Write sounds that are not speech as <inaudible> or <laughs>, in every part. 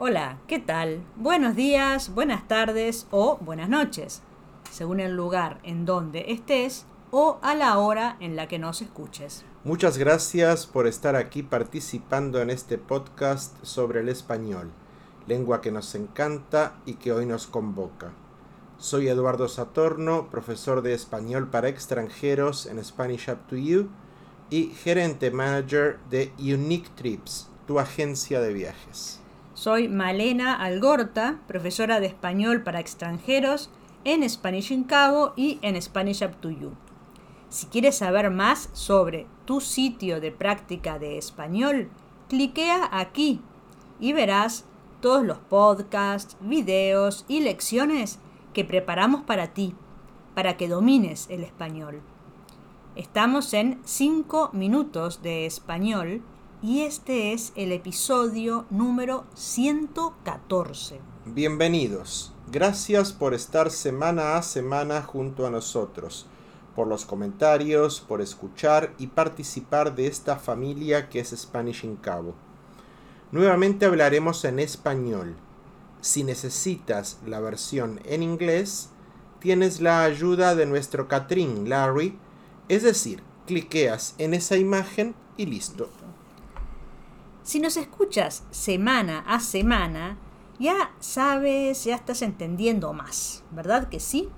Hola, ¿qué tal? Buenos días, buenas tardes o buenas noches, según el lugar en donde estés o a la hora en la que nos escuches. Muchas gracias por estar aquí participando en este podcast sobre el español, lengua que nos encanta y que hoy nos convoca. Soy Eduardo Satorno, profesor de español para extranjeros en Spanish Up to You y gerente manager de Unique Trips, tu agencia de viajes. Soy Malena Algorta, profesora de español para extranjeros en Spanish in Cabo y en Spanish Up to You. Si quieres saber más sobre tu sitio de práctica de español, cliquea aquí y verás todos los podcasts, videos y lecciones que preparamos para ti, para que domines el español. Estamos en 5 minutos de español y este es el episodio número 114. Bienvenidos. Gracias por estar semana a semana junto a nosotros, por los comentarios, por escuchar y participar de esta familia que es Spanish in Cabo. Nuevamente hablaremos en español. Si necesitas la versión en inglés, tienes la ayuda de nuestro Catrín Larry, es decir, cliqueas en esa imagen y listo. Si nos escuchas semana a semana, ya sabes, ya estás entendiendo más, ¿verdad que sí?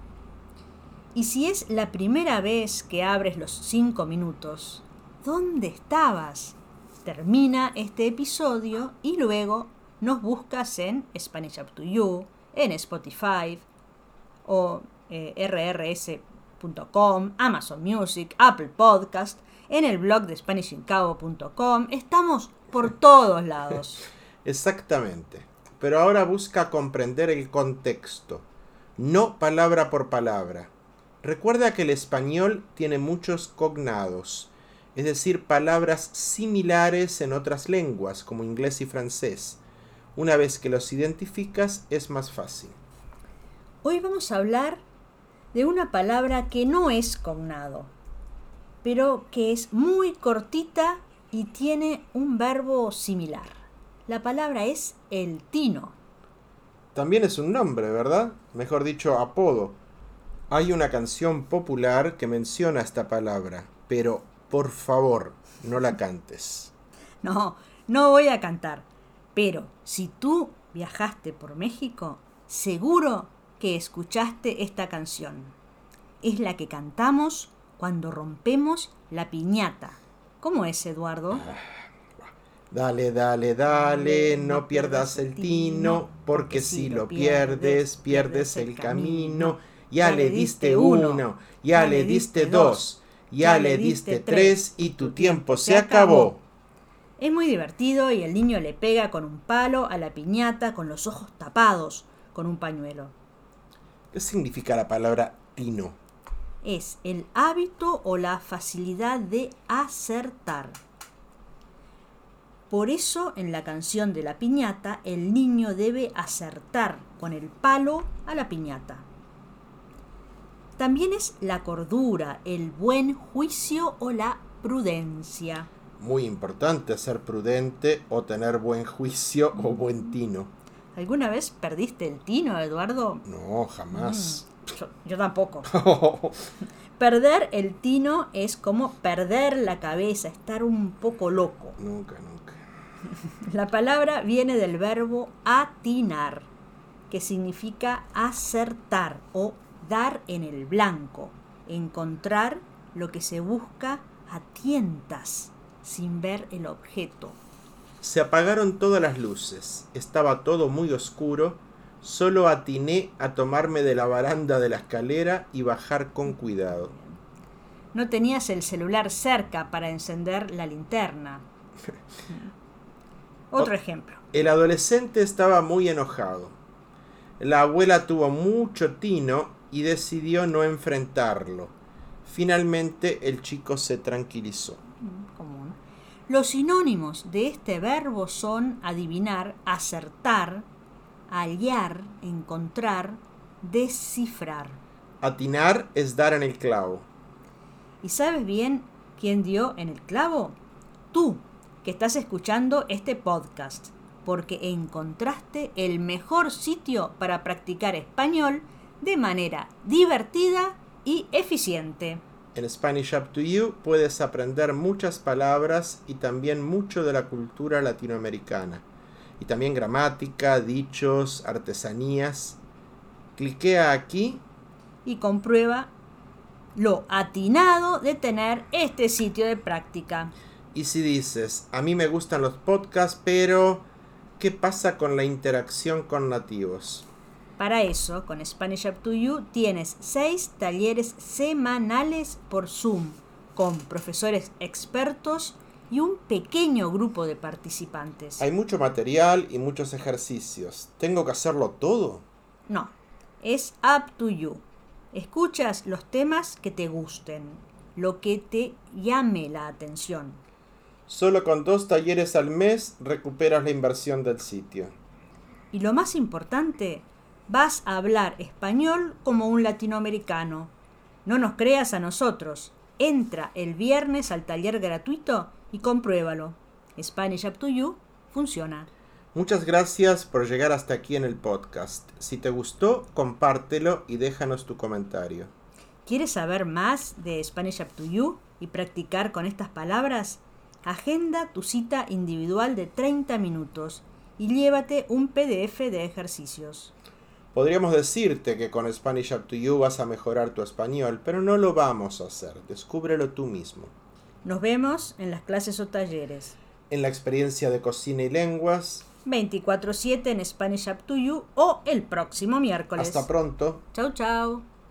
Y si es la primera vez que abres los cinco minutos, ¿dónde estabas? Termina este episodio y luego nos buscas en Spanish Up to You, en Spotify o eh, rrs.com, Amazon Music, Apple Podcast, en el blog de SpanishInCabo.com. Estamos por todos lados. <laughs> Exactamente. Pero ahora busca comprender el contexto, no palabra por palabra. Recuerda que el español tiene muchos cognados, es decir, palabras similares en otras lenguas, como inglés y francés. Una vez que los identificas es más fácil. Hoy vamos a hablar de una palabra que no es cognado, pero que es muy cortita y tiene un verbo similar. La palabra es el tino. También es un nombre, ¿verdad? Mejor dicho, apodo. Hay una canción popular que menciona esta palabra, pero por favor, no la cantes. <laughs> No, no voy a cantar. Pero si tú viajaste por México, seguro que escuchaste esta canción. Es la que cantamos cuando rompemos la piñata. ¿Cómo es, Eduardo? Dale, dale, dale, no pierdas el tino, porque si lo pierdes, pierdes el camino. Ya le diste uno, ya le diste dos, ya le diste tres y tu tiempo se acabó. Es muy divertido y el niño le pega con un palo a la piñata con los ojos tapados con un pañuelo. ¿Qué significa la palabra tino? Es el hábito o la facilidad de acertar. Por eso en la canción de la piñata el niño debe acertar con el palo a la piñata. También es la cordura, el buen juicio o la prudencia. Muy importante ser prudente o tener buen juicio o buen tino. ¿Alguna vez perdiste el tino, Eduardo? No, jamás. Mm. Yo, tampoco. <laughs> perder el tino es como perder la cabeza, estar un poco loco. Nunca, nunca. <laughs> La palabra viene del verbo atinar, que significa acertar o dar en el blanco, encontrar lo que se busca a tientas, sin ver el objeto. Se apagaron todas las luces, estaba todo muy oscuro Solo atiné a tomarme de la baranda de la escalera y bajar con cuidado. No tenías el celular cerca para encender la linterna. <laughs> Otro ejemplo. El adolescente estaba muy enojado. La abuela tuvo mucho tino y decidió no enfrentarlo. Finalmente el chico se tranquilizó. Mm, Los sinónimos de este verbo son adivinar, acertar, hallar, encontrar, descifrar. Atinar es dar en el clavo. ¿Y sabes bien quién dio en el clavo? Tú, que estás escuchando este podcast, porque encontraste el mejor sitio para practicar español de manera divertida y eficiente. En Spanish Up to You puedes aprender muchas palabras y también mucho de la cultura latinoamericana. Y también gramática, dichos, artesanías. Cliquea aquí y comprueba lo atinado de tener este sitio de práctica. Y si dices, a mí me gustan los podcasts, pero ¿qué pasa con la interacción con nativos? Para eso, con Spanish Up to You tienes seis talleres semanales por Zoom con profesores expertos y un pequeño grupo de participantes. Hay mucho material y muchos ejercicios. ¿Tengo que hacerlo todo? No, es Up to You. Escuchas los temas que te gusten, lo que te llame la atención. Solo con dos talleres al mes recuperas la inversión del sitio. Y lo más importante, vas a hablar español como un latinoamericano. No nos creas a nosotros. Entra el viernes al taller gratuito y compruébalo. Spanish Up to You funciona. Muchas gracias por llegar hasta aquí en el podcast. Si te gustó, compártelo y déjanos tu comentario. ¿Quieres saber más de Spanish Up to You y practicar con estas palabras? Agenda tu cita individual de 30 minutos y llévate un PDF de ejercicios. Podríamos decirte que con Spanish Up to You vas a mejorar tu español, pero no lo vamos a hacer. Descúbrelo tú mismo. Nos vemos en las clases o talleres. En la experiencia de cocina y lenguas. 24/7 en Spanish Up to You o el próximo miércoles. Hasta pronto. Chau, chau.